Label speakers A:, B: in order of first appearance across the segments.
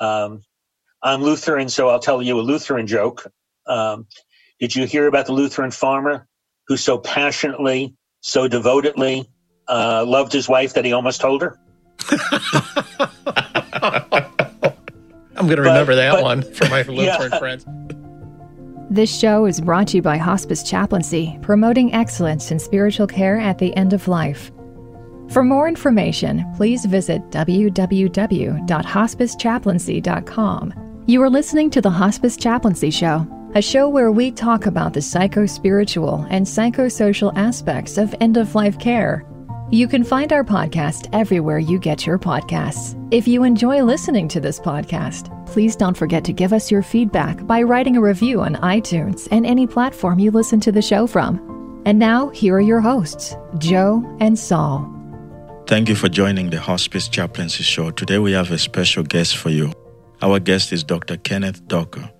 A: Um, I'm Lutheran, so I'll tell you a Lutheran joke. Um, did you hear about the Lutheran farmer who so passionately, so devotedly uh, loved his wife that he almost told her?
B: I'm going to remember that but, one for my Lutheran yeah. friends.
C: This show is brought to you by Hospice Chaplaincy, promoting excellence in spiritual care at the end of life. For more information, please visit www.hospicechaplaincy.com. You are listening to the Hospice Chaplaincy Show, a show where we talk about the psycho spiritual and psychosocial aspects of end of life care. You can find our podcast everywhere you get your podcasts. If you enjoy listening to this podcast, please don't forget to give us your feedback by writing a review on iTunes and any platform you listen to the show from. And now, here are your hosts, Joe and Saul.
D: Thank you for joining the Hospice Chaplaincy Show. Today we have a special guest for you. Our guest is Dr. Kenneth Doka.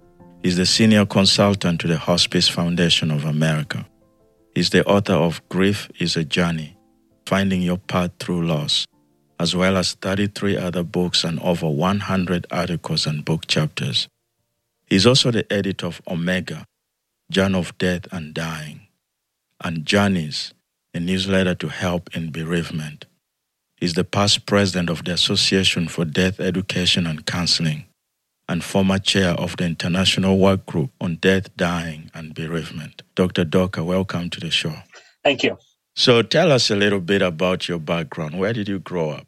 D: He's the senior consultant to the Hospice Foundation of America. He's the author of Grief is a Journey Finding Your Path Through Loss, as well as 33 other books and over 100 articles and book chapters. He's also the editor of Omega, Journal of Death and Dying, and Journeys, a newsletter to help in bereavement is the past president of the Association for Death Education and Counseling and former chair of the International Work Group on Death, Dying, and Bereavement. Dr. Doka, welcome to the show.
A: Thank you.
D: So tell us a little bit about your background. Where did you grow up?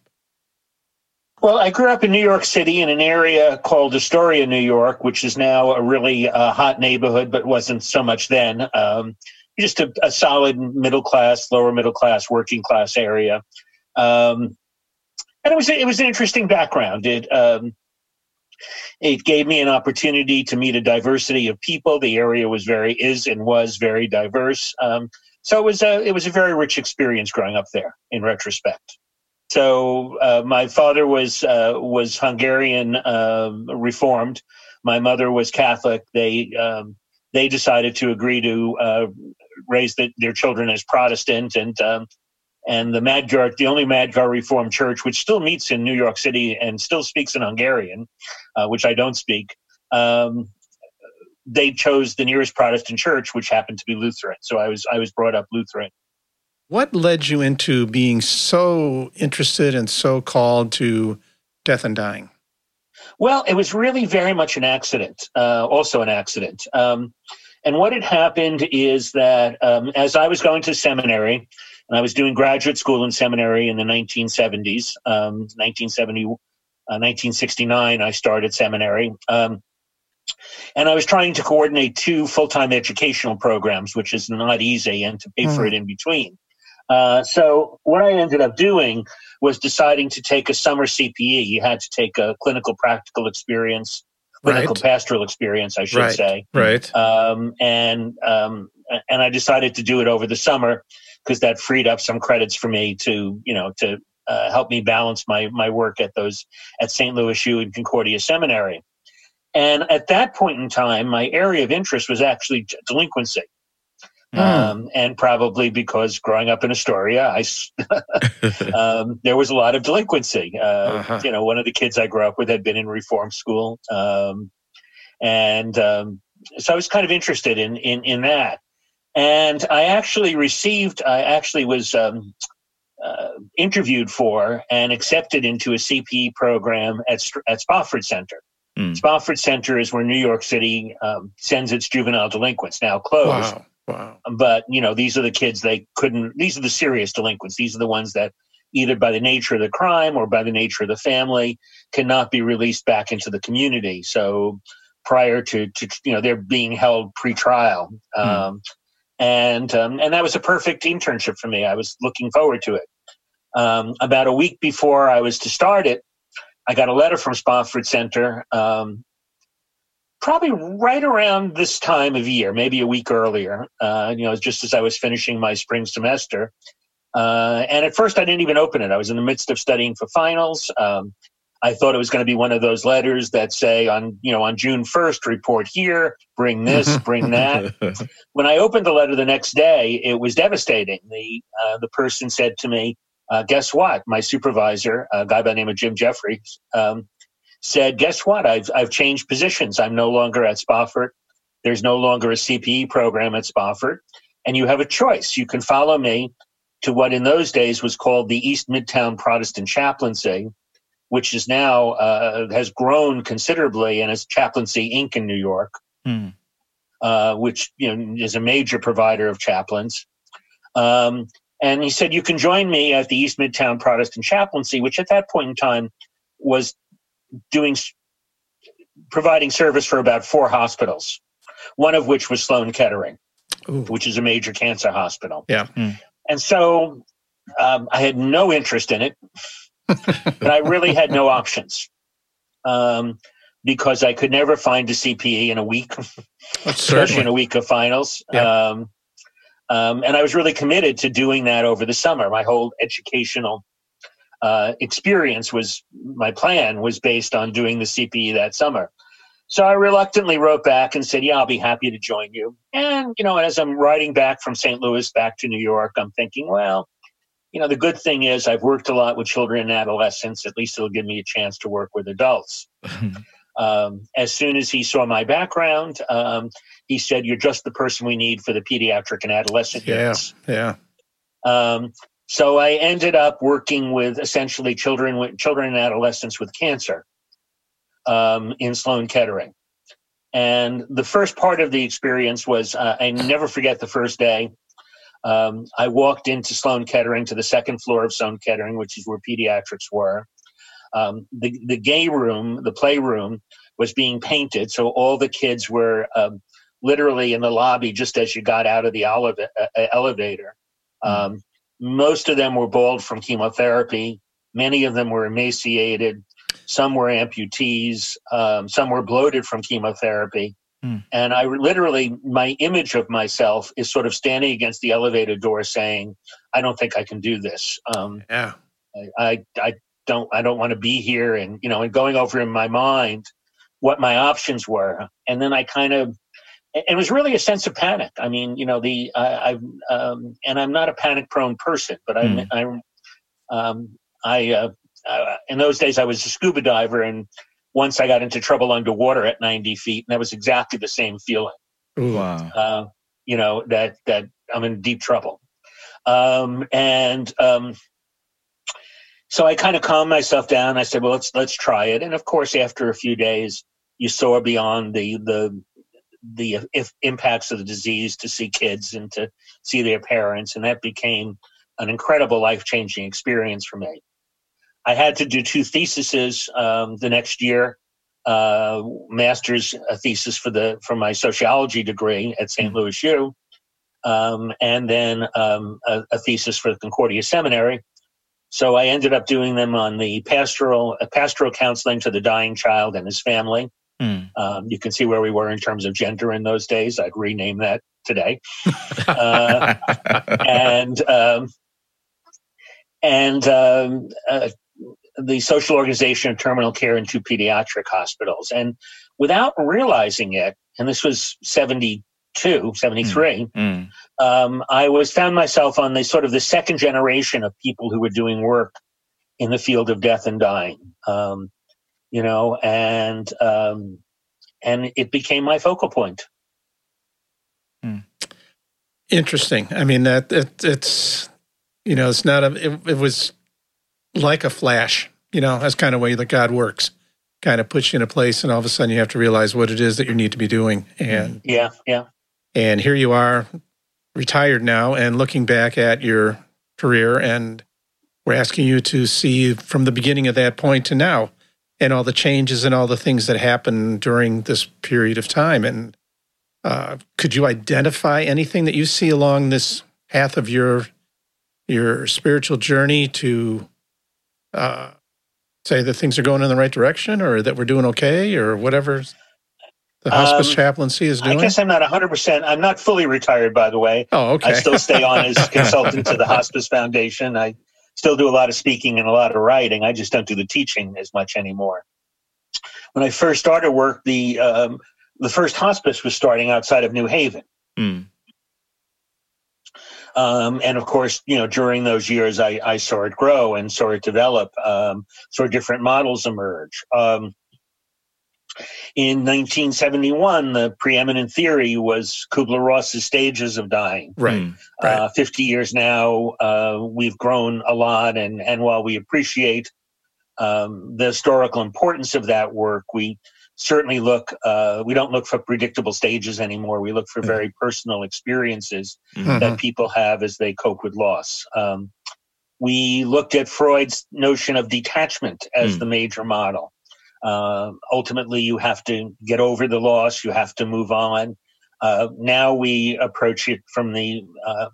A: Well, I grew up in New York City in an area called Astoria, New York, which is now a really uh, hot neighborhood, but wasn't so much then. Um, just a, a solid middle class, lower middle class, working class area. Um, and it was it was an interesting background. It um, it gave me an opportunity to meet a diversity of people. The area was very is and was very diverse. Um, so it was a it was a very rich experience growing up there. In retrospect, so uh, my father was uh, was Hungarian uh, Reformed. My mother was Catholic. They um, they decided to agree to uh, raise the, their children as Protestant, and um, and the Magyar, the only Magyar Reformed Church, which still meets in New York City and still speaks in Hungarian, uh, which I don't speak, um, they chose the nearest Protestant church, which happened to be Lutheran. So I was I was brought up Lutheran.
B: What led you into being so interested and so called to death and dying?
A: Well, it was really very much an accident. Uh, also, an accident. Um, and what had happened is that um, as I was going to seminary, and I was doing graduate school and seminary in the 1970s, um, 1970, uh, 1969, I started seminary. Um, and I was trying to coordinate two full time educational programs, which is not easy, and to pay mm. for it in between. Uh, so, what I ended up doing was deciding to take a summer CPE. You had to take a clinical practical experience, clinical right. pastoral experience, I should
B: right.
A: say.
B: Right.
A: Um, and um, and I decided to do it over the summer because that freed up some credits for me to you know to uh, help me balance my my work at those at St. Louis U and Concordia Seminary. And at that point in time, my area of interest was actually delinquency. Mm. Um, and probably because growing up in Astoria, I um, there was a lot of delinquency. Uh, uh-huh. You know, one of the kids I grew up with had been in reform school, um, and um, so I was kind of interested in in in that. And I actually received, I actually was um, uh, interviewed for and accepted into a CPE program at, at Spofford Center. Mm. Spofford Center is where New York City um, sends its juvenile delinquents, now closed.
B: Wow. Wow.
A: But, you know, these are the kids they couldn't, these are the serious delinquents. These are the ones that either by the nature of the crime or by the nature of the family cannot be released back into the community. So prior to, to you know, they're being held pre-trial. Mm. And um, and that was a perfect internship for me. I was looking forward to it. Um, about a week before I was to start it, I got a letter from Spofford Center, um, probably right around this time of year, maybe a week earlier. Uh, you know, just as I was finishing my spring semester. Uh, and at first, I didn't even open it. I was in the midst of studying for finals. Um, I thought it was going to be one of those letters that say on, you know, on June 1st, report here, bring this, bring that. when I opened the letter the next day, it was devastating. The, uh, the person said to me, uh, guess what? My supervisor, a guy by the name of Jim Jeffries, um, said, "Guess what? I've I've changed positions. I'm no longer at Spofford. There's no longer a CPE program at Spofford, and you have a choice. You can follow me to what in those days was called the East Midtown Protestant Chaplaincy, which is now uh, has grown considerably and is Chaplaincy Inc. in New York, mm. uh, which you know is a major provider of chaplains. Um, and he said, "You can join me at the East Midtown Protestant Chaplaincy, which at that point in time was doing providing service for about four hospitals, one of which was Sloan Kettering, Ooh. which is a major cancer hospital.
B: Yeah." Mm.
A: And so um, I had no interest in it, but I really had no options um, because I could never find a CPE in a week, especially in a week of finals. Yeah. Um, um, and I was really committed to doing that over the summer. My whole educational uh, experience was my plan was based on doing the CPE that summer. So I reluctantly wrote back and said, "Yeah, I'll be happy to join you." And you know, as I'm riding back from St. Louis back to New York, I'm thinking, well, you know, the good thing is I've worked a lot with children and adolescents. At least it'll give me a chance to work with adults. um, as soon as he saw my background, um, he said, "You're just the person we need for the pediatric and adolescent
B: yeah,
A: units."
B: Yeah.
A: Um, so I ended up working with essentially children with children and adolescents with cancer um, in Sloan Kettering. And the first part of the experience was uh, I never forget the first day. Um, I walked into Sloan Kettering to the second floor of Sloan Kettering, which is where pediatrics were. Um, the, the gay room, the playroom, was being painted. So all the kids were um, literally in the lobby just as you got out of the eleva- uh, elevator. Mm-hmm. Um, most of them were bald from chemotherapy. Many of them were emaciated. Some were amputees. Um, some were bloated from chemotherapy. Mm. And I literally, my image of myself is sort of standing against the elevator door saying, I don't think I can do this. Um,
B: yeah.
A: I, I, I don't, I don't want to be here. And, you know, and going over in my mind what my options were. And then I kind of, it was really a sense of panic. I mean, you know, the, I, I um, and I'm not a panic prone person, but I'm, mm. I'm, um, I, uh, uh, in those days I was a scuba diver, and once I got into trouble underwater at 90 feet, and that was exactly the same feeling.
B: Wow.
A: Uh, you know that that I'm in deep trouble, um, and um, so I kind of calmed myself down. I said, "Well, let's let's try it." And of course, after a few days, you soar beyond the the the if impacts of the disease to see kids and to see their parents, and that became an incredible life changing experience for me. I had to do two theses um, the next year. Uh, master's thesis for the for my sociology degree at St. Mm-hmm. Louis U, um, and then um, a, a, thesis for the Concordia Seminary. So I ended up doing them on the pastoral uh, pastoral counseling to the dying child and his family. Mm. you can see where we were in terms of gender in those days. I'd rename that today. uh, and um, and um, uh, the social organization of terminal care in two pediatric hospitals. And without realizing it, and this was 72, 73, mm, mm. Um, I was found myself on the sort of the second generation of people who were doing work in the field of death and dying. Um, you know, and um, and it became my focal point.
B: Mm. Interesting. I mean that it, it's you know it's not a it, it was like a flash. You know, that's kind of way that God works. Kind of puts you in a place, and all of a sudden you have to realize what it is that you need to be doing. And
A: yeah, yeah.
B: And here you are, retired now, and looking back at your career, and we're asking you to see from the beginning of that point to now, and all the changes and all the things that happened during this period of time. And uh, could you identify anything that you see along this path of your your spiritual journey to uh, say that things are going in the right direction or that we're doing okay or whatever the hospice um, chaplaincy is doing?
A: I guess I'm not 100%. I'm not fully retired, by the way.
B: Oh, okay.
A: I still stay on as consultant to the Hospice Foundation. I still do a lot of speaking and a lot of writing. I just don't do the teaching as much anymore. When I first started work, the um, the first hospice was starting outside of New Haven. Mm. Um, and of course, you know, during those years, I, I saw it grow and saw it develop, um, saw different models emerge. Um, in 1971, the preeminent theory was Kubler Ross's stages of dying.
B: Right.
D: Mm.
B: Right.
A: Uh, 50 years now, uh, we've grown a lot, and, and while we appreciate um, the historical importance of that work, we certainly look, uh, we don't look for predictable stages anymore. We look for
B: Mhm.
A: very personal experiences
D: Mhm.
A: that people have as they cope with loss. Um, we looked at Freud's notion of detachment as
D: Mm.
A: the major model. Uh, ultimately, you have to get over the loss, you have to move on. Uh, now we approach it from the uh,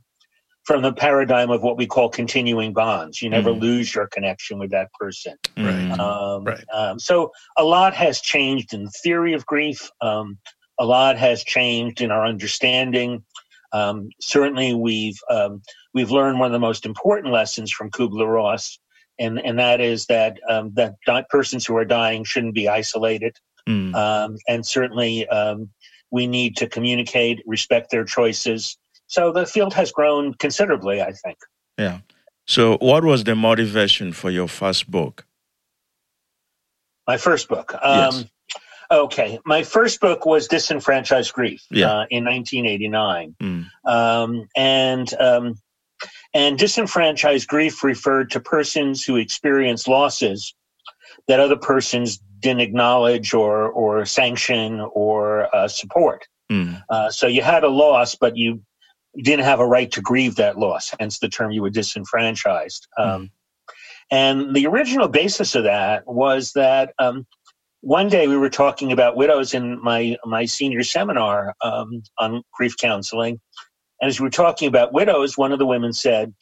A: from the paradigm of what we call continuing bonds. You never
D: Mm.
A: lose your connection with that person.
D: Mm.
A: Um,
B: Right.
A: um, so a lot has changed in the theory of grief. Um, a lot has changed in our understanding. Um, certainly, we've um, we've learned one of the most important lessons from Kubler Ross, and and that is that um, that di- persons who are dying shouldn't be isolated,
D: Mm.
A: um, and certainly um, we need to communicate, respect their choices. So the field has grown considerably, I think.
D: Yeah. So, what was the motivation for your first book?
A: My first book.
D: Yes.
A: Um, Okay, my first book was Disenfranchised Grief
D: Yeah.
A: uh, in 1989,
D: Mm.
A: um, and um, and disenfranchised grief referred to persons who experienced losses that other persons didn't acknowledge or or sanction or uh, support.
D: Mm.
A: Uh, so you had a loss, but you didn't have a right to grieve that loss. Hence the term you were disenfranchised. Um, And the original basis of that was that um, one day we were talking about widows in my my senior seminar um, on grief counseling, and as we were talking about widows, one of the women said,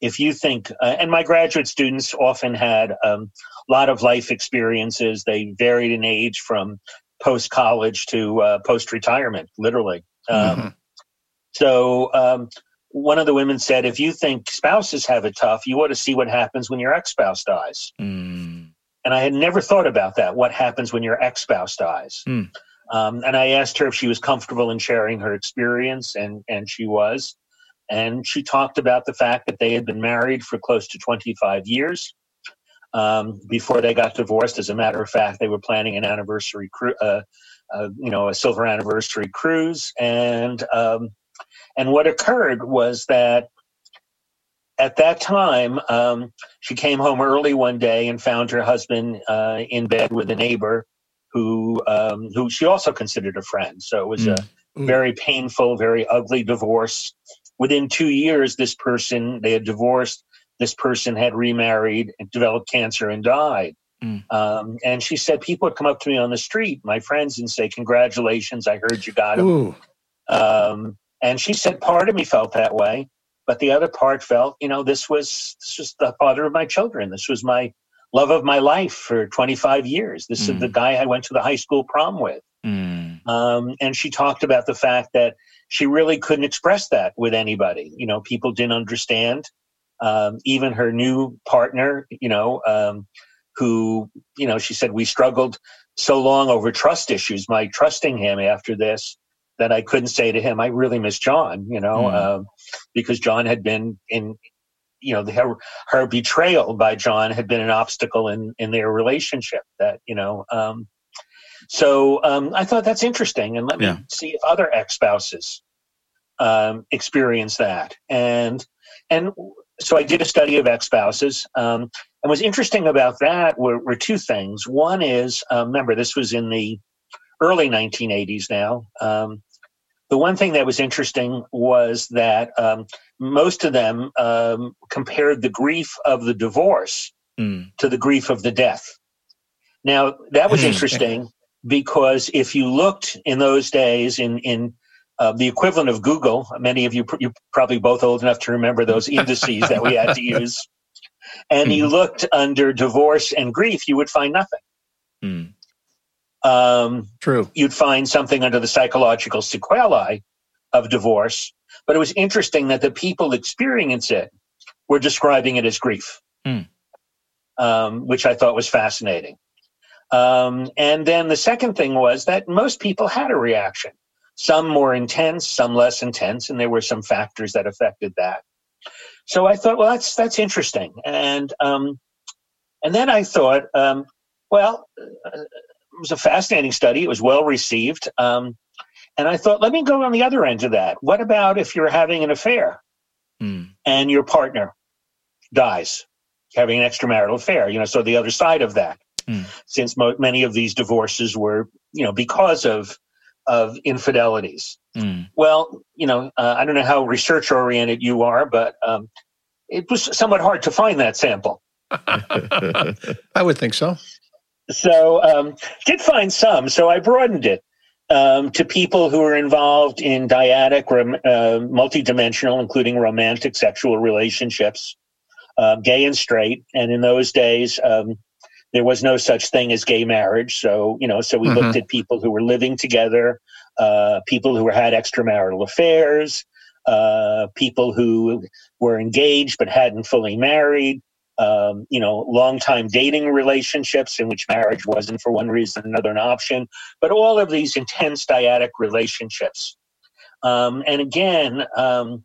A: "If you think," uh, and my graduate students often had um, a lot of life experiences. They varied in age from post college to uh, post retirement, literally. Um,
B: Mhm.
A: So um, one of the women said, if you think spouses have it tough, you ought to see what happens when your ex spouse dies.
D: Mm.
A: And I had never thought about that. What happens when your ex spouse dies?
D: Hmm.
A: Um, and I asked her if she was comfortable in sharing her experience, and, and she was. And she talked about the fact that they had been married for close to 25 years um, before they got divorced. As a matter of fact, they were planning an anniversary, cru- uh, uh, you know, a silver anniversary cruise. And um, and what occurred was that at that time, um, she came home early one day and found her husband uh, in bed with a neighbor who um, who she also considered a friend. So it was a
B: Mm.
A: very painful, very ugly divorce. Within two years, this person they had divorced. This person had remarried, developed cancer, and died.
D: Mm.
A: Um, and she said people would come up to me on the street, my friends, and say, "Congratulations! I heard you got him." And she said part of me felt that way, but the other part felt, you know, this was this was the father of my children. This was my love of my life for 25 years. This is
D: Mm.
A: the guy I went to the high school prom with.
D: Mm.
A: Um, and she talked about the fact that she really couldn't express that with anybody. You know, people didn't understand. Um, even her new partner, you know, um, who, you know, she said we struggled so long over trust issues, my trusting him after this, that I couldn't say to him, I really miss John, you know,
D: Mm.
A: um, because John had been in, you know, the, her, her betrayal by John had been an obstacle in, in their relationship that, you know, um, so um, I thought that's interesting, and let
D: Yeah.
A: me see if other ex spouses um, experience that. And and so I did a study of ex spouses. Um, and what's interesting about that were, were two things. One is, um, remember, this was in the early 1980s. Now, um, the one thing that was interesting was that um, most of them um, compared the grief of the divorce
D: Mm.
A: to the grief of the death. Now that was
B: Hmm.
A: interesting because if you looked in those days in in uh, the equivalent of Google, many of you you probably both old enough to remember those indices that we had to use, and you looked under divorce and grief, you would find nothing.
D: Mm.
A: Um,
B: True.
A: you'd find something under the psychological sequelae of divorce, but it was interesting that the people experience it were describing it as grief,
D: Hmm.
A: um, which I thought was fascinating. Um, and then the second thing was that most people had a reaction, some more intense, some less intense, and there were some factors that affected that. So I thought, well, that's that's interesting, and um, and then I thought, um, well, uh, was a fascinating study. It was well received. Um, and I thought, let me go on the other end of that. What about if you're having an affair mm. and your partner dies, having an extramarital affair? You know, so the other side of that, mm. since mo- many of these divorces were, you know, because of of infidelities. Mm. Well, you know, uh, I don't know how research oriented you are, but um, it was somewhat hard to find that sample.
B: I would think so.
A: So, um, did find some. So I broadened it um, to people who are involved in dyadic or uh, multidimensional, including romantic sexual relationships, uh, gay and straight. And in those days, um, there was no such thing as gay marriage. So, you know, so we mm-hmm. looked at people who were living together, uh, people who had extramarital affairs, uh, people who were engaged but hadn't fully married, um, you know, long time dating relationships in which marriage wasn't for one reason or another an option, but all of these intense dyadic relationships. Um, and again, um,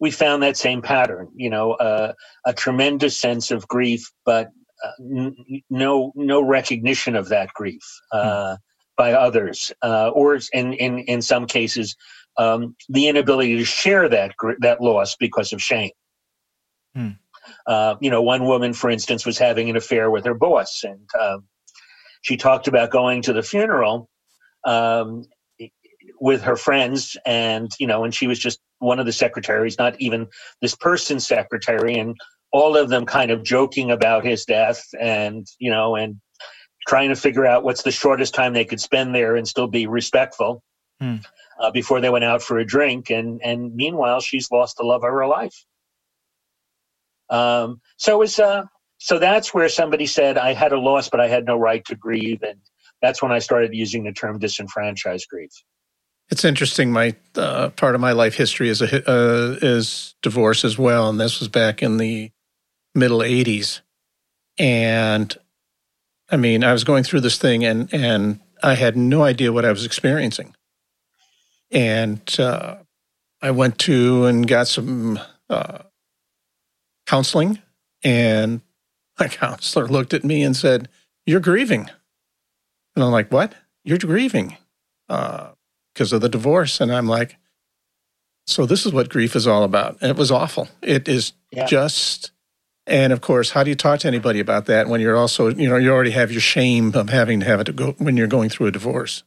A: we found that same pattern, you know, uh, a tremendous sense of grief, but uh, n- no no recognition of that grief uh, mm. by others, uh, or in, in in some cases, um, the inability to share that that loss because of shame. Mm. Uh, you know, one woman, for instance, was having an affair with her boss, and um, she talked about going to the funeral um, with her friends, and you know, and she was just one of the secretaries, not even this person's secretary, and all of them kind of joking about his death, and you know, and trying to figure out what's the shortest time they could spend there and still be respectful. Hmm. Uh, before they went out for a drink, and and meanwhile, she's lost the love of her life. Um, so was, uh, so that's where somebody said I had a loss, but I had no right to grieve, and that's when I started using the term disenfranchised grief.
B: It's interesting. My uh, part of my life history is a uh, is divorce as well, and this was back in the middle '80s. And I mean, I was going through this thing, and and I had no idea what I was experiencing. And uh, I went to and got some uh, counseling, and my counselor looked at me and said, You're grieving. And I'm like, What? You're grieving because uh, of the divorce. And I'm like, So this is what grief is all about. And it was awful. It is yeah. just. And of course, how do you talk to anybody about that when you're also, you know, you already have your shame of having to have it to go when you're going through a divorce?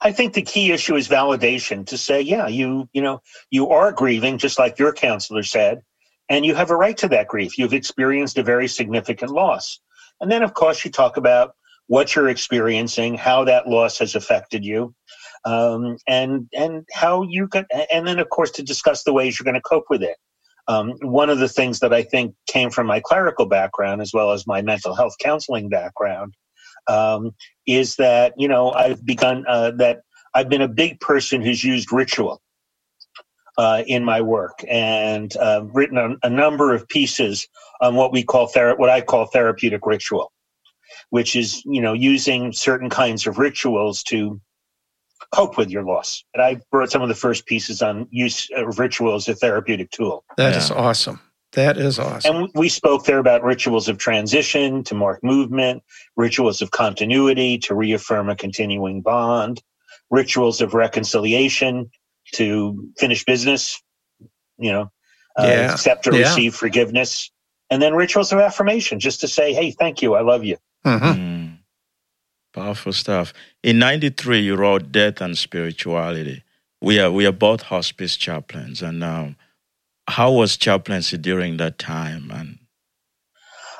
A: I think the key issue is validation to say, yeah, you, you know, you are grieving, just like your counselor said, and you have a right to that grief. You've experienced a very significant loss. And then, of course, you talk about what you're experiencing, how that loss has affected you, um, and and how you can, and then, of course, to discuss the ways you're going to cope with it. Um, one of the things that I think came from my clerical background as well as my mental health counseling background um, is that you know I've begun uh, that I've been a big person who's used ritual uh, in my work and uh, written a, a, number of pieces on what we call thera- what I call therapeutic ritual, which is you know using certain kinds of rituals to cope with your loss. And I wrote some of the first pieces on use of ritual as a therapeutic tool.
B: That yeah. is awesome. That is awesome.
A: And we spoke there about rituals of transition to mark movement, rituals of continuity to reaffirm a continuing bond, rituals of reconciliation to finish business, you know, uh, yeah. accept or yeah. receive forgiveness, and then rituals of affirmation, just to say, "Hey, thank you, I love you." Mm-hmm. Mm.
D: Powerful stuff. In '93, you wrote "Death and Spirituality." We are we are both hospice chaplains, and um, how was chaplaincy during that time? And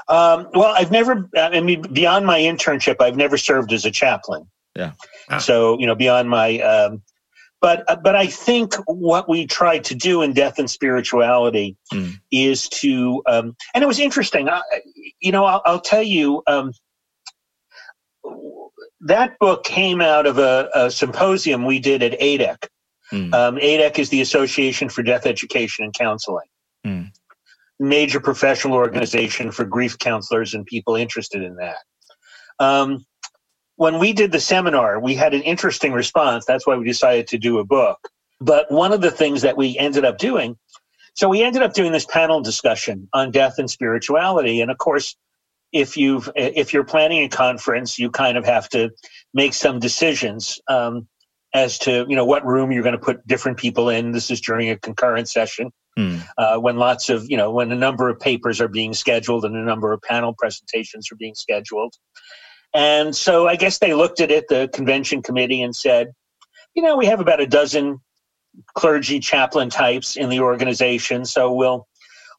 A: um, well, I've never. I mean, beyond my internship, I've never served as a chaplain.
D: Yeah.
A: So you know, beyond my um, but uh, but I think what we tried to do in Death and Spirituality mm. is to, um, and it was interesting. I, you know, I'll, I'll tell you. Um, that book came out of a, a symposium we did at ADEC. Mm. Um, ADEC is the Association for Death Education and Counseling, mm. major professional organization for grief counselors and people interested in that. Um, when we did the seminar, we had an interesting response. That's why we decided to do a book. But one of the things that we ended up doing, so we ended up doing this panel discussion on death and spirituality. And of course, if you've if you're planning a conference, you kind of have to make some decisions um, as to you know what room you're going to put different people in. This is during a concurrent session mm. uh, when lots of you know when a number of papers are being scheduled and a number of panel presentations are being scheduled. And so I guess they looked at it, the convention committee, and said, you know, we have about a dozen clergy chaplain types in the organization, so we'll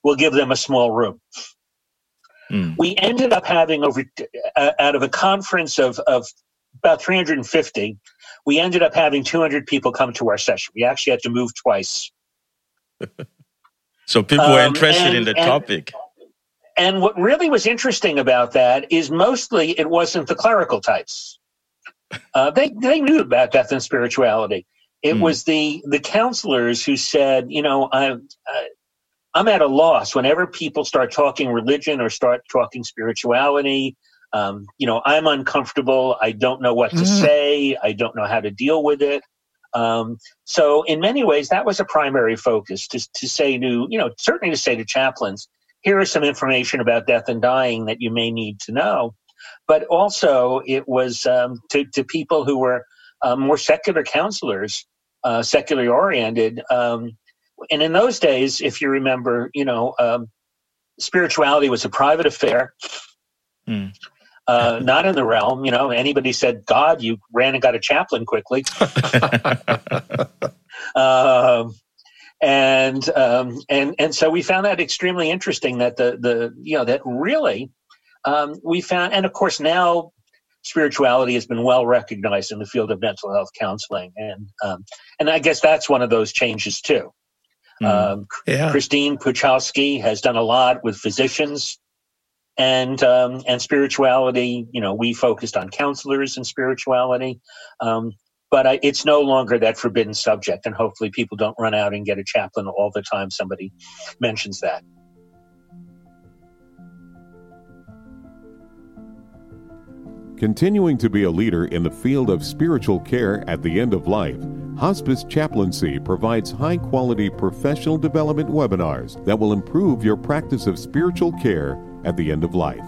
A: we'll give them a small room. Mm. We ended up having over uh, out of a conference of of about 350, we ended up having 200 people come to our session. We actually had to move twice.
D: so people were um, interested and, in the
A: and,
D: topic.
A: And what really was interesting about that is mostly it wasn't the clerical types. Uh, they they knew about death and spirituality. It mm. was the the counselors who said, you know, I, I I'm at a loss whenever people start talking religion or start talking spirituality. Um, you know, I'm uncomfortable. I don't know what to mm. say. I don't know how to deal with it. Um, so, in many ways, that was a primary focus to, to say to, you know, certainly to say to chaplains, here is some information about death and dying that you may need to know. But also, it was um, to, to people who were uh, more secular counselors, uh, secularly oriented. Um, and in those days, if you remember, you know, um, spirituality was a private affair. Mm uh, not in the realm. You know, anybody said God, you ran and got a chaplain quickly. um, and um, and and so we found that extremely interesting. That the the you know that really um, we found, and of course now spirituality has been well recognized in the field of mental health counseling, and um, and I guess that's one of those changes too. Mm. Um, yeah. Christine Puchalski has done a lot with physicians and um, and spirituality. You know, we focused on counselors and spirituality, um, but I, it's no longer that forbidden subject. And hopefully, people don't run out and get a chaplain all the time somebody mentions that.
E: Continuing to be a leader in the field of spiritual care at the end of life, Hospice Chaplaincy provides high quality professional development webinars that will improve your practice of spiritual care at the end of life.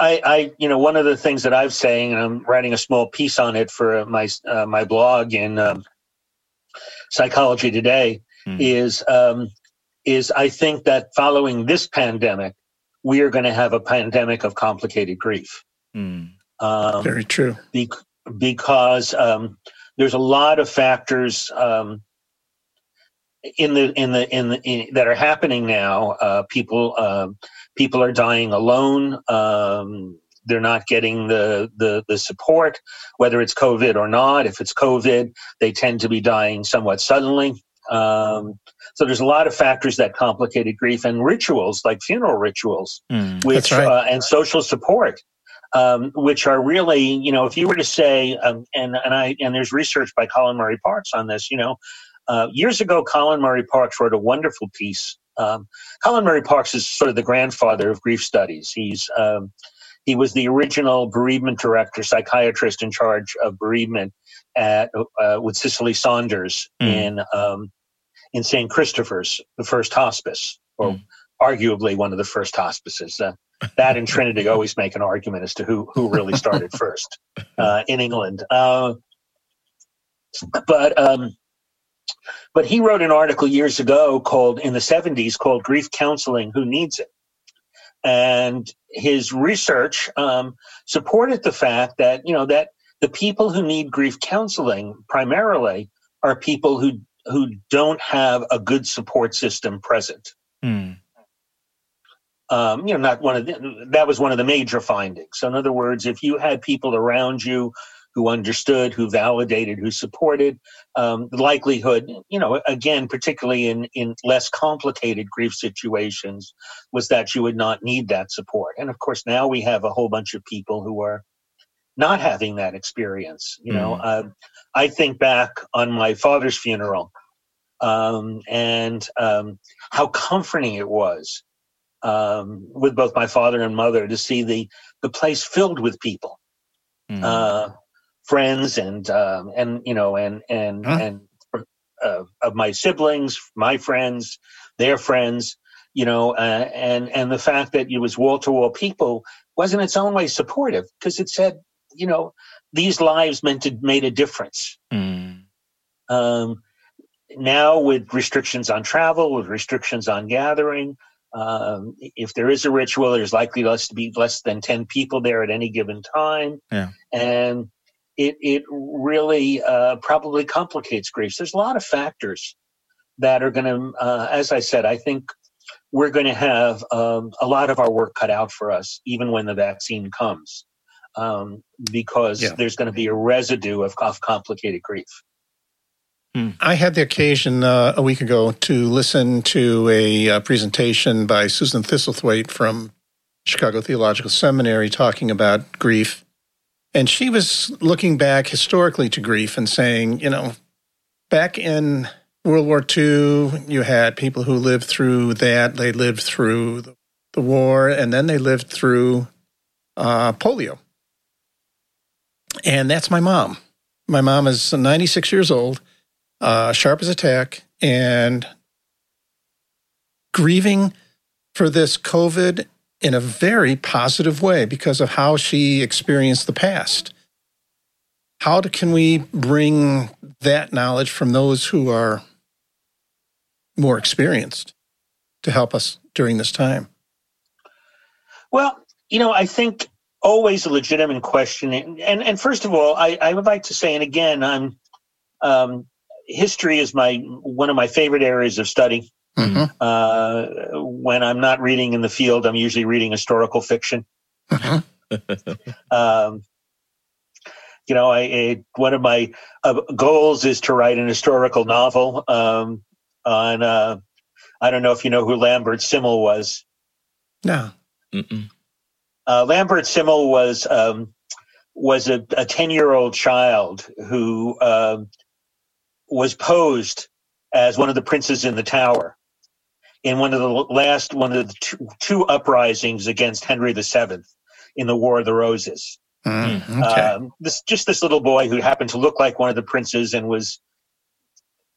A: I, I, you know, one of the things that I'm saying, and I'm writing a small piece on it for my uh, my blog in um, Psychology Today, mm. is um, is I think that following this pandemic, we are going to have a pandemic of complicated grief.
B: Mm. Um, Very true.
A: Be- because um, there's a lot of factors um, in the in the in the in, that are happening now. Uh, people uh, people are dying alone. Um, they're not getting the, the the support, whether it's COVID or not. If it's COVID, they tend to be dying somewhat suddenly. Um, so there's a lot of factors that complicated grief and rituals like funeral rituals, mm, which right. uh, and social support, um, which are really you know if you were to say um, and and I and there's research by Colin Murray Parkes on this. You know, uh, years ago, Colin Murray Parkes wrote a wonderful piece. Um, Colin Murray Parkes is sort of the grandfather of grief studies. He's um, he was the original bereavement director, psychiatrist in charge of bereavement at uh, with Cicely Saunders mm. in um, in St. Christopher's, the first hospice, or mm. arguably one of the first hospices. Uh, that and Trinity always make an argument as to who who really started first uh, in England. Uh, but um, but he wrote an article years ago called, in the 70s, called Grief Counseling Who Needs It? And his research um, supported the fact that, you know, that the people who need grief counseling primarily are people who, who don't have a good support system present. Mm. Um, you know, not one of the, that was one of the major findings. So, in other words, if you had people around you who understood, who validated, who supported. Um, the likelihood, you know, again, particularly in, in less complicated grief situations, was that you would not need that support. And of course, now we have a whole bunch of people who are not having that experience. You know, mm. uh, I think back on my father's funeral um, and um, how comforting it was um, with both my father and mother to see the the place filled with people, mm. uh, friends and um, and you know and and huh? and uh, of my siblings, my friends, their friends, you know, uh, and and the fact that it was wall to wall people was in its own way supportive because it said, you know, these lives meant to made a difference. Mm. Um, now with restrictions on travel, with restrictions on gathering, um, if there is a ritual, there's likely less to be less than 10 people there at any given time.
D: Yeah.
A: And it, it really uh, probably complicates grief. There's a lot of factors that are going to, uh, as I said, I think we're going to have um, a lot of our work cut out for us, even when the vaccine comes, um, because yeah. there's going to be a residue of, of complicated grief.
B: Hmm. I had the occasion uh, a week ago to listen to a, a uh, presentation by Susan Thistlethwaite from Chicago Theological Seminary talking about grief. And she was looking back historically to grief and saying, you know, back in World War II, you had people who lived through that. They lived through the, war, and then they lived through uh, polio. And that's my mom. My mom is 96 years old uh, sharp as a tack, and grieving for this COVID in a very positive way because of how she experienced the past. How can we bring that knowledge from those who are more experienced to help us during this time?
A: Well, you know, I think always a legitimate question. And, and, first of all, I, I would like to say, and again, I'm um, history is my one of my favorite areas of study. Mm-hmm. Uh, when I'm not reading in the field, I'm usually reading historical fiction. Mm-hmm. um, you know, I, I, one of my uh, goals is to write an historical novel um, on. Uh, I don't know if you know who Lambert Simnel was.
B: No.
A: Uh, Lambert Simnel was um, was a ten year old child who um, was posed as one of the princes in the tower in one of the last one of the two, two uprisings against Henry VII in the War of the Roses.
B: Mm, okay. um,
A: this just this little boy who happened to look like one of the princes and was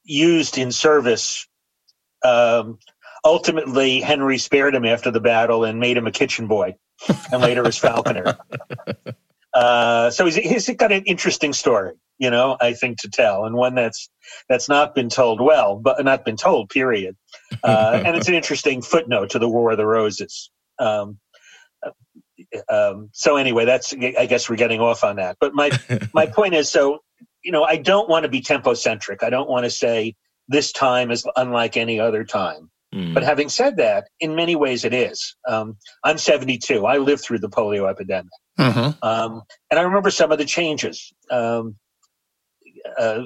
A: used in service. Um, ultimately, Henry spared him after the battle and made him a kitchen boy, and later as falconer. Uh, so he's, he's got an interesting story, you know, I think to tell, and one that's that's not been told well, but not been told. Period. Uh, and it's an interesting footnote to the War of the Roses. Um, uh, um, so anyway, that's I guess we're getting off on that. But my my point is, so you know, I don't want to be tempo centric. I don't want to say this time is unlike any other time. Mm. But having said that, in many ways it is. Um, I'm 72. I lived through the polio epidemic. Mm-hmm. Um, and I remember some of the changes. Um, uh,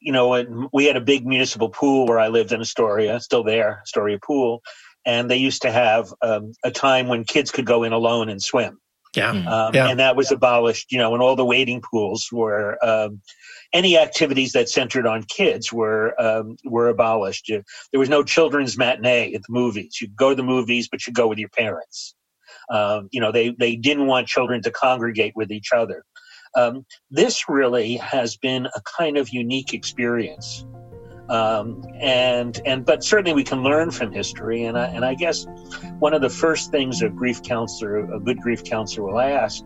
A: you know, we had a big municipal pool where I lived in Astoria, still there, Astoria Pool. And they used to have um, a time when kids could go in alone and swim.
B: Yeah.
A: Um,
B: yeah.
A: And that was abolished, you know, and all the wading pools were, um, any activities that centered on kids were, um, were abolished. There was no children's matinee at the movies. You go to the movies, but you go with your parents. Um, you know, they, they didn't want children to congregate with each other. Um, this really has been a kind of unique experience. Um, and and but certainly we can learn from history and I, and I guess one of the first things a grief counselor a good grief counselor will ask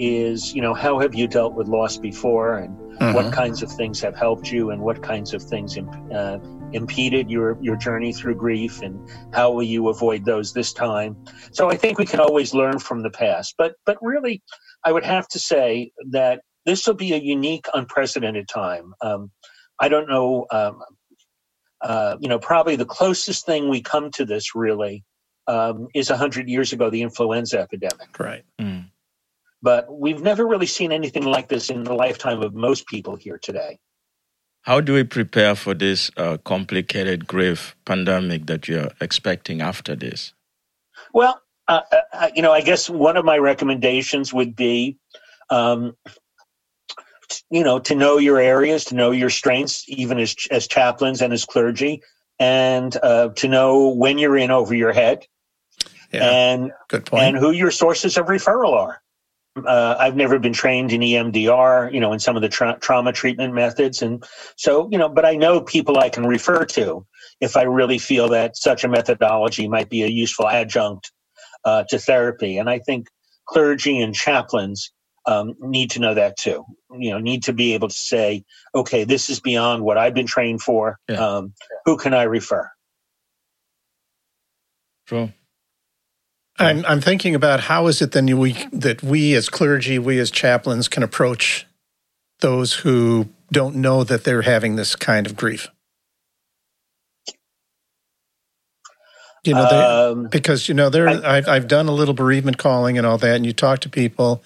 A: is you know how have you dealt with loss before? And mm-hmm. what kinds of things have helped you? And what kinds of things uh, impeded your your journey through grief? And how will you avoid those this time? So i think we can always learn from the past. But but really i would have to say that this will be a unique unprecedented time. Um, i don't know um, uh, you know probably the closest thing we come to this really um, is 100 years ago the influenza epidemic.
B: Right. mm.
A: But we've never really seen anything like this in the lifetime of most people here today.
D: How do we prepare for this uh, complicated, grave pandemic that you're expecting after this?
A: Well, uh, uh, you know, I guess one of my recommendations would be, um, you know, to know your areas, to know your strengths, even as as chaplains and as clergy, and uh, to know when you're in over your head, yeah, and
B: good point,
A: and who your sources of referral are. Uh, I've never been trained in EMDR, you know, in some of the tra- trauma treatment methods, and so you know, but I know people I can refer to if I really feel that such a methodology might be a useful adjunct uh, to therapy. And I think clergy and chaplains um, need to know that too. You know, need to be able to say, okay, this is beyond what I've been trained for. Yeah. Um, who can I refer?
D: True.
B: I'm I'm thinking about how is it then we that we as clergy, we as chaplains can approach those who don't know that they're having this kind of grief. You know, um, because you know, there I, have I've done a little bereavement calling and all that, and you talk to people,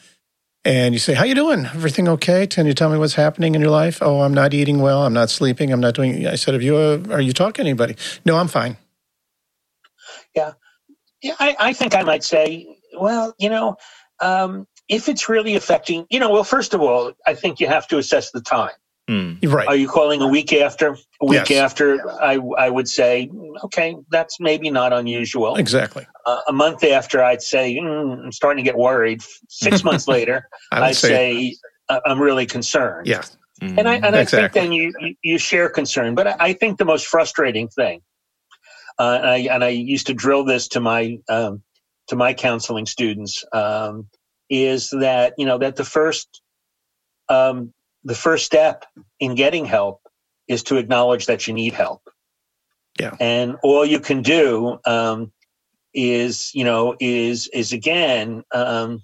B: and you say, "How you doing? Everything okay? Can you tell me what's happening in your life?" "Oh, I'm not eating well. I'm not sleeping. I'm not doing." I said, "Have you? Uh, are you talking to anybody?" "No, I'm fine."
A: Yeah, yeah. I, I think I might say, well, you know, um, if it's really affecting, you know, well, first of all, I think you have to assess the time.
B: Mm. Right.
A: Are you calling a week after? A week yes. after, I I would say, okay, that's maybe not unusual.
B: Exactly.
A: Uh, a month after, I'd say, mm, I'm starting to get worried. Six months later, I'd say, say I'm really concerned.
B: Yeah.
A: Mm-hmm. And I and exactly. I think then you you share concern, but I think the most frustrating thing, uh, and I and I used to drill this to my um, to my counseling students, um, is that you know that the first um, the first step in getting help is to acknowledge that you need help.
B: Yeah.
A: And all you can do um, is, you know, is is again, um,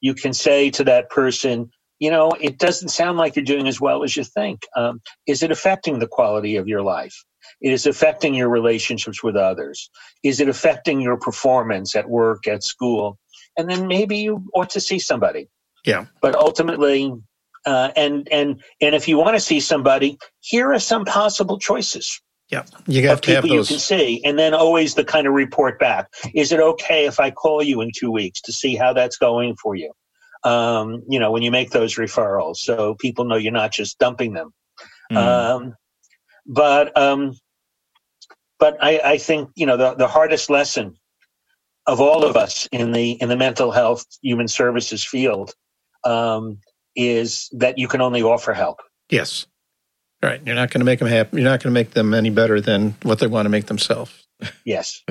A: you can say to that person, you know, it doesn't sound like you're doing as well as you think. Um, is it affecting the quality of your life? Is it affecting your relationships with others? Is it affecting your performance at work, at school? And then maybe you ought to see somebody.
B: Yeah.
A: But ultimately, uh, and and and if you want to see somebody, here are some possible choices.
B: Yeah, you have to have those.
A: you can see, and then always the kind of report back. Is it okay if I call you in two weeks to see how that's going for you? Um, you know, when you make those referrals, so people know you're not just dumping them. Mm. Um, but um, but I, I think you know the the hardest lesson of all of us in the in the mental health human services field um, is that you can only offer help.
B: Yes. Right. You're not going to make them happy. You're not going to make them any better than what they want to make themselves.
A: Yes.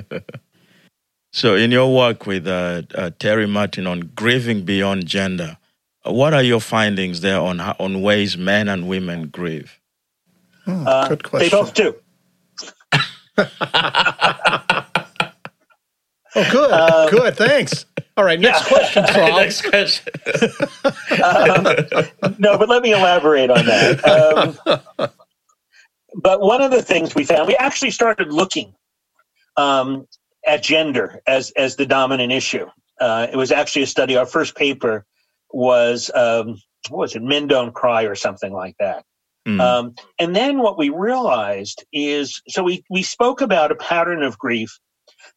D: so, in your work with uh, uh, Terry Martin on grieving beyond gender, uh, what are your findings there on on ways men and women grieve?
A: Hmm, good question. They both do.
B: Oh, good. Um, good. Thanks. All right, next yeah. question,
D: next question.
A: um, no, but let me elaborate on that. Um, but one of the things we found, we actually started looking um, at gender as as the dominant issue. Uh, it was actually a study. Our first paper was um, what was it? Men don't cry or something like that. Mm. Um, and then what we realized is, so we we spoke about a pattern of grief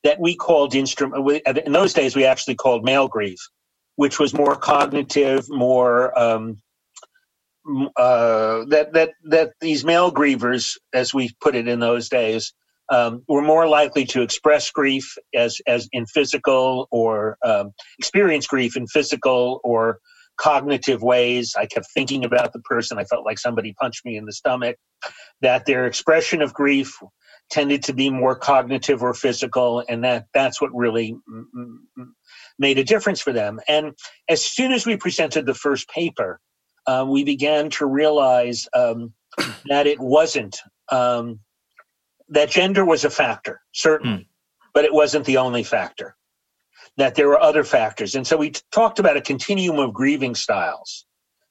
A: that we called instrument. In those days, we actually called male grief, which was more cognitive, more um, uh, that that that these male grievers, as we put it in those days, um, were more likely to express grief as as in physical or um, experience grief in physical or cognitive ways. I kept thinking about the person. I felt like somebody punched me in the stomach. That their expression of grief tended to be more cognitive or physical, and that that's what really made a difference for them. And as soon as we presented the first paper, uh, we began to realize um, that it wasn't um, that gender was a factor, certainly, mm. but it wasn't the only factor. That there were other factors, and so we t- talked about a continuum of grieving styles.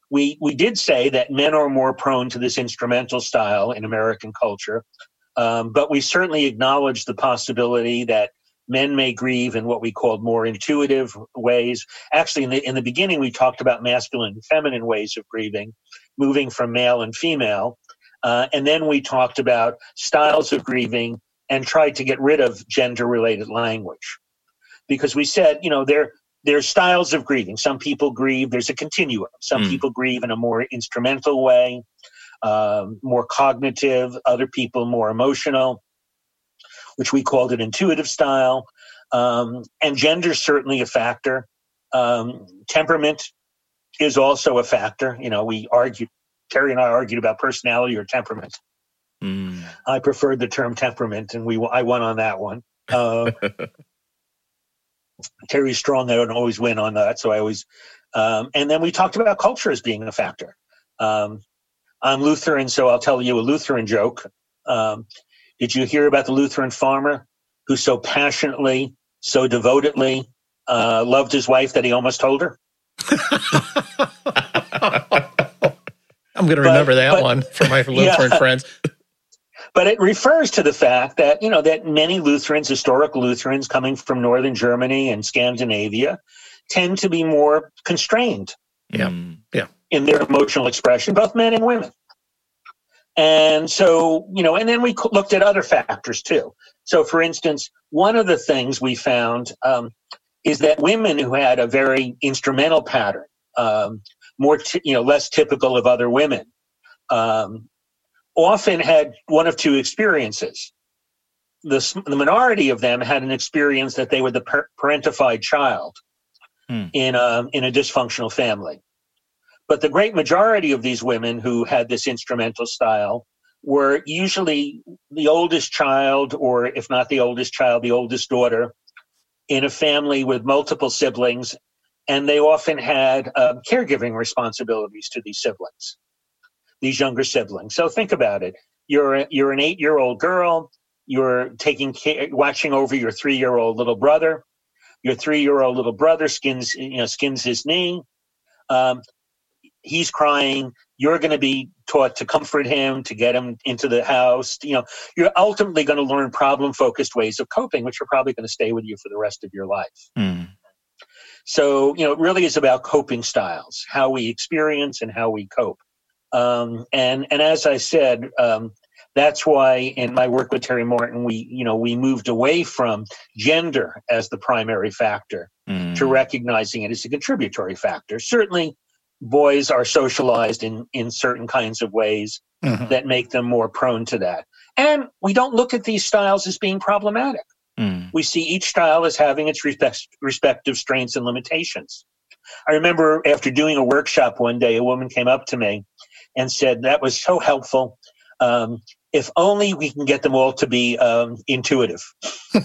A: We we did say that men are more prone to this instrumental style in American culture, um, but we certainly acknowledge the possibility that Men may grieve in what we called more intuitive ways. Actually, in the, in the beginning, we talked about masculine and feminine ways of grieving, moving from male and female. Uh, and then we talked about styles of grieving and tried to get rid of gender related language. Because we said, you know, there, there's styles of grieving. Some people grieve, there's a continuum. Some mm. people grieve in a more instrumental way, uh, more cognitive, other people more emotional which we called an intuitive style. Um, and gender is certainly a factor. Um, temperament is also a factor. You know, we argued, Terry and I argued about personality or temperament. Mm. I preferred the term temperament, and we I won on that one. Uh, Terry's strong. I don't always win on that, so I always. Um, and then we talked about culture as being a factor. Um, I'm Lutheran, so I'll tell you a Lutheran joke. Um, did you hear about the Lutheran farmer who so passionately, so devotedly uh, loved his wife that he almost told her?
B: I'm going to remember that but, one from my Lutheran yeah. friends.
A: But it refers to the fact that, you know, that many Lutherans, historic Lutherans coming from northern Germany and Scandinavia, tend to be more constrained.
B: Yeah. Yeah.
A: In their emotional expression, both men and women. And so, you know, and then we looked at other factors too. So, for instance, one of the things we found um, is that women who had a very instrumental pattern, um, more, t- you know, less typical of other women, um, often had one of two experiences. The, the minority of them had an experience that they were the par- parentified child hmm. in a in a dysfunctional family. But the great majority of these women who had this instrumental style were usually the oldest child, or if not the oldest child, the oldest daughter in a family with multiple siblings. And they often had uh, caregiving responsibilities to these siblings, these younger siblings. So think about it. You're, you're an eight year old girl. You're taking care, watching over your three year old little brother. Your three year old little brother skins, you know, skins his knee. Um, he's crying you're going to be taught to comfort him to get him into the house you know you're ultimately going to learn problem focused ways of coping which are probably going to stay with you for the rest of your life mm. so you know it really is about coping styles how we experience and how we cope um, and and as i said um, that's why in my work with terry martin we you know we moved away from gender as the primary factor mm. to recognizing it as a contributory factor certainly boys are socialized in in certain kinds of ways mm-hmm. that make them more prone to that. And we don't look at these styles as being problematic. Mm. We see each style as having its respect, respective strengths and limitations. I remember after doing a workshop one day, a woman came up to me and said, That was so helpful. Um, if only we can get them all to be um, intuitive.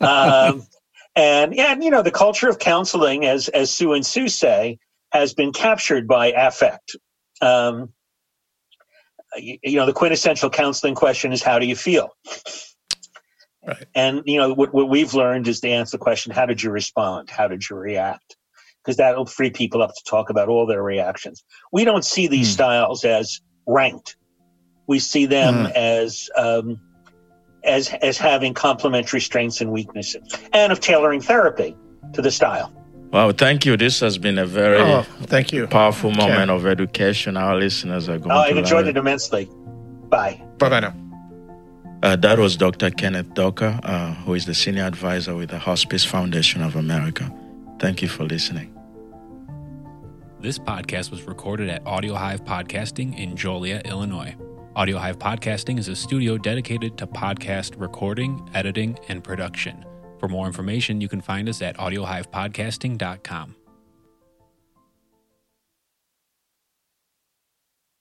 A: um, and yeah, and, you know, the culture of counseling, as as Sue and Sue say, has been captured by affect. Um, you, you know, the quintessential counseling question is, "How do you feel?" Right. And you know what, what we've learned is to answer the question, "How did you respond? How did you react?" Because that'll free people up to talk about all their reactions. We don't see these mm. styles as ranked. We see them mm. as um, as as having complementary strengths and weaknesses, and of tailoring therapy to the style.
D: Wow, thank you. This has been a very
B: oh, thank you.
D: powerful moment of education. Our listeners are going oh,
A: I've enjoyed it immensely. Bye.
B: Bye bye now.
D: Uh, that was Dr. Kenneth Doka, uh, who is the senior advisor with the Hospice Foundation of America. Thank you for listening.
F: This podcast was recorded at Audio Hive Podcasting in Joliet, Illinois. Audio Hive Podcasting is a studio dedicated to podcast recording, editing, and production. For more information, you can find us at audiohivepodcasting.com.